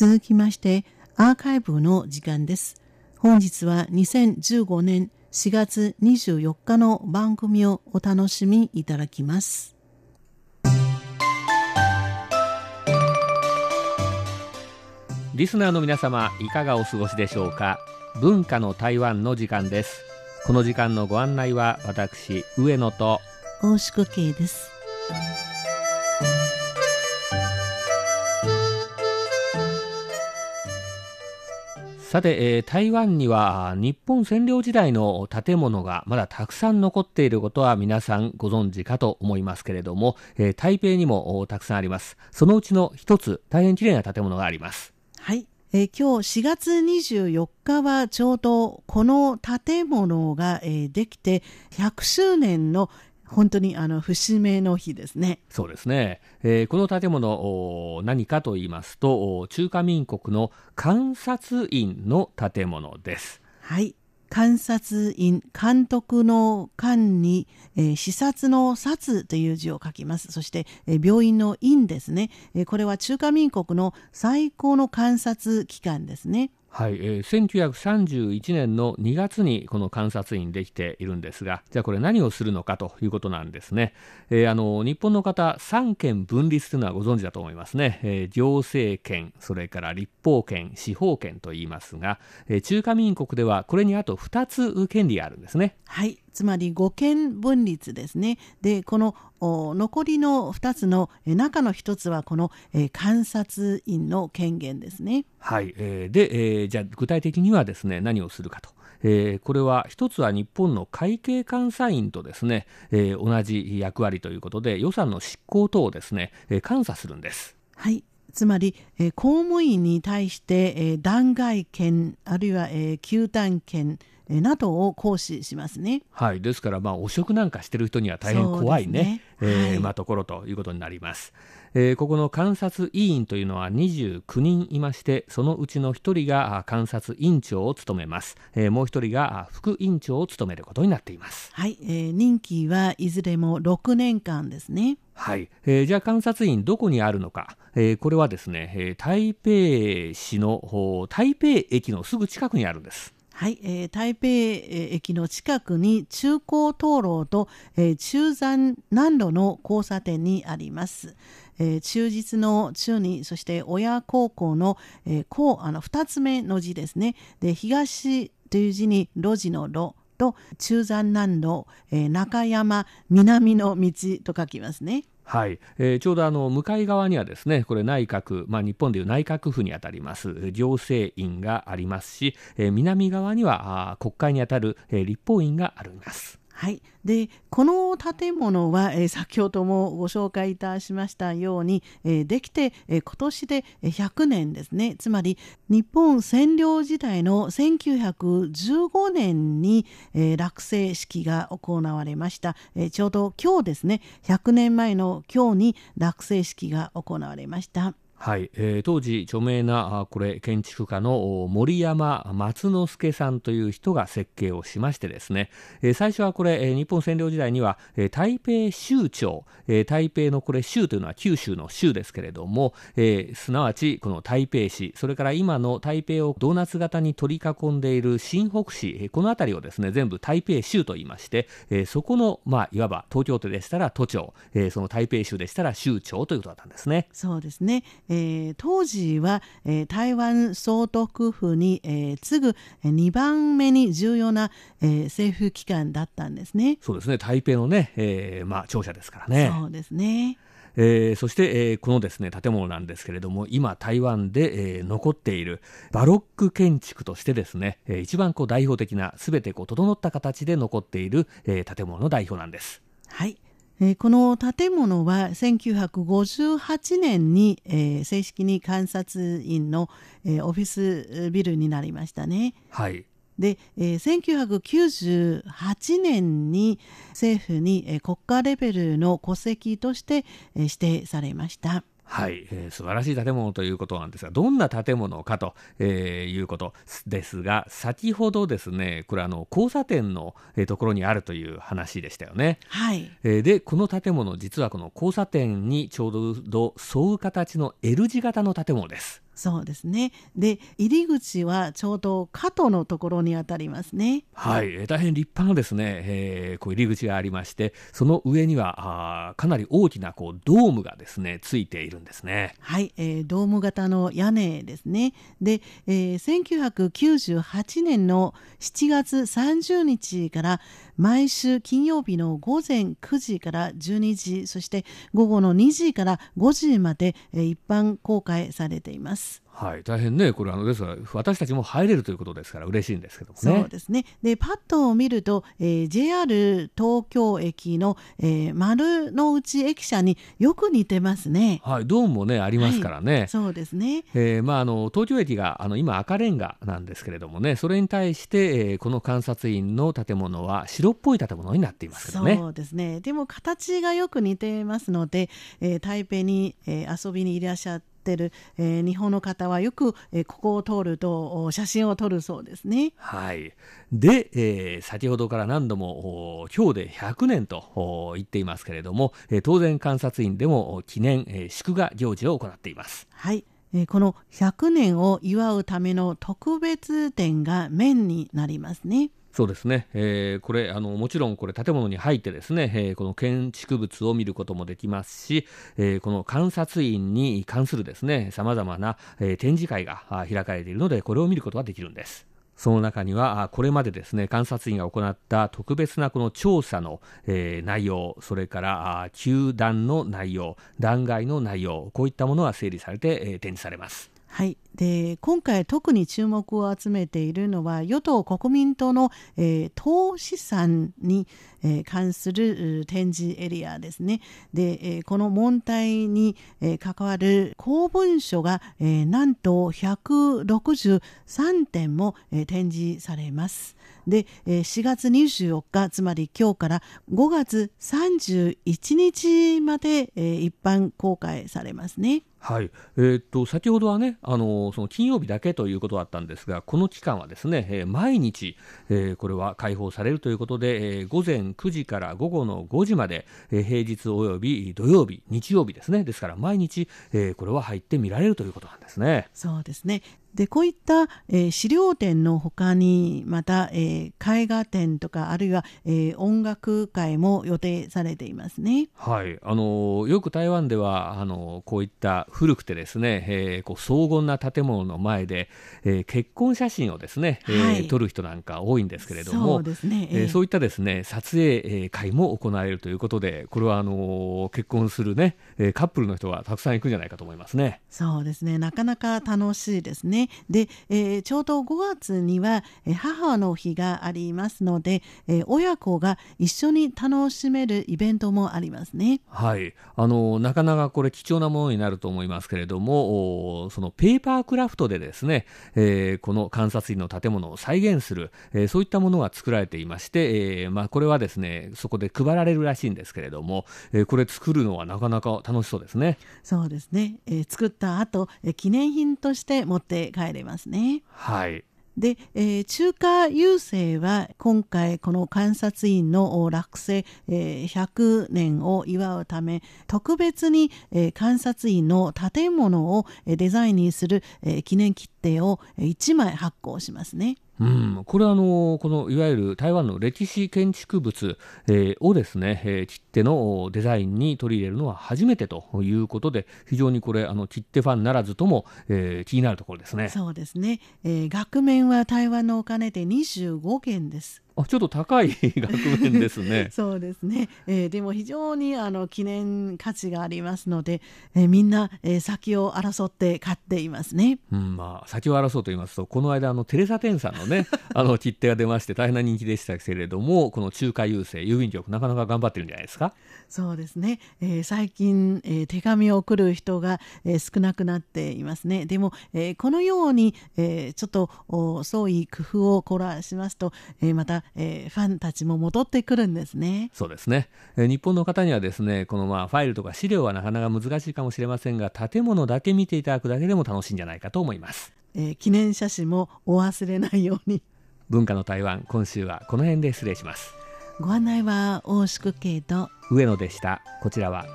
続きましてアーカイブの時間です。本日は2015年4月24日の番組をお楽しみいただきます。リスナーの皆様いかがお過ごしでしょうか？文化の台湾の時間ですこの時間のご案内は私上野と大宿慶ですさて、えー、台湾には日本占領時代の建物がまだたくさん残っていることは皆さんご存知かと思いますけれども、えー、台北にもたくさんあります。そのうちの一つ大変きれいな建物があります。はい、えー、今日4月24日はちょうどこの建物が、えー、できて100周年の本当にあの節目の日ですね。そうですね。えー、この建物何かと言いますと中華民国の観察院の建物です。はい。観察院、監督の官に、えー、視察の察という字を書きます。そして、えー、病院の院ですね、えー、これは中華民国の最高の観察機関ですね。はい、えー、1931年の2月にこの観察員できているんですがじゃあこれ何をするのかということなんですね、えー、あの日本の方三権分立というのはご存知だと思いますね、えー、行政権それから立法権司法権と言いますが、えー、中華民国ではこれにあと2つ権利があるんですね。はい。つまり五権分立ですねでこの残りの2つの中の1つはこの、えー、観察員の権限ですね。はい、えー、で、えー、じゃあ具体的にはですね何をするかと。えー、これは一つは日本の会計監査院とですね、えー、同じ役割ということで予算の執行等をですね、えー、監査するんです。はいつまり、えー、公務員に対して、えー、弾劾権あるいは、えー、休担権などを行使しますね。はい、ですからまあ汚職なんかしてる人には大変怖いね、ねえー、はい、まあところということになります。えー、ここの監察委員というのは29人いましてそのうちの1人が監察委員長を務めます、えー、もう1人が副委員長を務めることになっています。はい、えー、任期はいずれも6年間ですね。はい、えー、じゃあ監察員どこにあるのか、えー、これはですね、えー、台北市の台北駅のすぐ近くにあるんですはい、えー、台北駅の近くに中高灯籠と、えー、中山南路の交差点にあります。えー、中実の中にそして親孝行の、えー、こうあの2つ目の字ですね。で東という字に路地の路と中山南路、えー、中山南の道と書きますね。はい、えー、ちょうどあの向かい側にはですねこれ内閣、まあ、日本でいう内閣府にあたります行政院がありますし、えー、南側にはあ国会にあたる、えー、立法院があります。はい、でこの建物は、えー、先ほどもご紹介いたしましたように、えー、できて、えー、今年で100年ですね。つまり日本占領時代の1915年に、え、落成式が行われました、え、ちょうど今日ですね。100年前の今日に落成式が行われました。はい、えー、当時著名なこれ建築家の森山松之助さんという人が設計をしましてですね、えー、最初はこれ、え、日本占領時代には、えー、台北州庁、えー、台北のこれ州というのは九州の州ですけれども、えー、すなわちこの台北市。それから今の台北をドーナツ型に取り囲んでいる新北市。えこの辺りをですね全部台北州と言いまして、えー、そこのまあいわば東京都でしたら都庁、えー、その台北州でしたら州庁ということだったんですね。そうですね。えー、当時は、えー、台湾総督府に、えー、次ぐ2番目に重要な、えー、政府機関だったんですね。そうですね台北のね、えーまあ、庁舎ですからね。そうですねえー、そして、えー、このですね建物なんですけれども今台湾で、えー、残っているバロック建築としてですね、えー、一番こう代表的なすべてこう整った形で残っている、えー、建物の代表なんです。はいえこの建物は1958年に、えー、正式に監察院の、えー、オフィスビルになりましたね。はい。で、えー、1998年に政府に、えー、国家レベルの戸籍として、えー、指定されました。はい、えー、素晴らしい建物ということなんですが、どんな建物かと、えー、いうことですが、先ほどですね、これあの交差点の、えー、ところにあるという話でしたよね。はい。えー、で、この建物、実はこの交差点にちょうど沿う形の L 字型の建物です。そうですね。で入り口はちょうど角のところにあたりますね。はい。大変立派なですね、えー、こう入り口がありましてその上にはあかなり大きなこうドームがですねついているんですね。はい、えー、ドーム型の屋根ですね。で、えー、1998年の7月30日から毎週金曜日の午前9時から12時そして午後の2時から5時まで一般公開されています。はい、大変ね、これあのですから私たちも入れるということですから嬉しいんですけどもね。そうですね。でパッと見ると、えー、JR 東京駅の、えー、丸の内駅舎によく似てますね。はい、ドームもねありますからね。はい、そうですね。えー、まああの東京駅があの今赤レンガなんですけれどもね、それに対して、えー、この観察員の建物は白っぽい建物になっていますけどね。そうですね。でも形がよく似てますので、えー、台北に、えー、遊びにいらっしゃってってる、えー、日本の方はよく、えー、ここを通ると写真を撮るそうですね。はい、で、えー、先ほどから何度も今日で100年と言っていますけれども、えー、当然観察員でも記念、えー、祝賀行事を行っています。はいえこの100年を祝うための特別展が面になりますね。そうですね、えー、これあのもちろんこれ建物に入ってですね、えー、この建築物を見ることもできますし、えー、この観察員に関するですねさまざまな、え展示会が開かれているのでこれを見ることができるんです。その中にはこれまでですね観察員が行った特別なこの調査の、え、内容それから球団の内容弾劾の内容こういったものが整理されて、え、展示されます。はい、で今回特に注目を集めているのは与党・国民党の、えー、投資産に、えー、関する展示エリアですね。で、えー、この問題に、えー、関わる公文書が、えー、なんと163点も、えー、展示されます。で、えー、4月24日つまり今日から5月31日まで、えー、一般公開されますね。はい、えー、っと先ほどはねあのその金曜日だけということだったんですがこの期間はですね、えー、毎日、えー、これは開放されるということで、えー、午前9時から午後の5時まで、えー、平日および土曜日日曜日ですね。ですから毎日、えー、これは入って見られるということなんですね。そうですねでこういった、えー、資料展のほかにまた、えー、絵画展とかあるいは、えー、音楽会も予定されていますね。はいあのよく台湾ではあのこういった古くてですね、えー、こう荘厳な建物の前で、えー、結婚写真をですね、えー、撮る人なんか多いんですけれどもそうですね、えー、そういったですね撮影会も行われるということでこれはあの結婚するねカップルの人がたくさん行くんじゃないかと思いますね。そうですねなかなか楽しいですね。で、えー、ちょうど5月には、え母の日がありますので、えー、親子が一緒に楽しめるイベントもありますね。はい、あのなかなかこれ貴重なものになると思いますけれども、そのペーパークラフトでですね、えー、この観察員の建物を再現する、えー、そういったものが作られていまして、えー、まあこれはですねそこで配られるらしいんですけれども、えー、これ作るのはなかなか楽しそうですね。そうですね。えー、作った後、えー、記念品として持って帰れますね。はい。で、えー、中華郵政は今回この観察員の落成、えー、100年を祝うため特別に、えー、観察員の建物をデザインする、えー、記念切手を1枚発行しますね。うん、これはあのこのいわゆる台湾の歴史建築物、えー、をですね、えー、切手のデザインに取り入れるのは初めてということで非常にこれあの切手ファンならずとも、えー、気になるところですね。そうですね、えー、額面は台湾のお金で25元です。あちょっと高い 額面ですね。そうですね、えー、でも非常にあの記念価値がありますので、えー、みんな、えー、先を争って買っていますね。うんまあ、先を争うと言いますとこの間あのテレサ・テンさんのね あの切手が出まして大変な人気でしたけれどもこの中華郵政郵便局なかなか頑張ってるんじゃないですか？そうですね、えー、最近、えー、手紙を送る人が、えー、少なくなっていますね。でも、えー、このように、えー、ちょっと創意工夫を凝らしますと、えー、またえー、ファンたちも戻ってくるんですね。そうですね、えー、日本の方にはですねこのまあファイルとか資料はなかなか難しいかもしれませんが建物だけ見ていただくだけでも楽しいんじゃないかと思います、えー、記念写真もお忘れないように。文化の台湾今週はこの辺で失礼します。ご案内は大宿慶と。上野でした。こちらは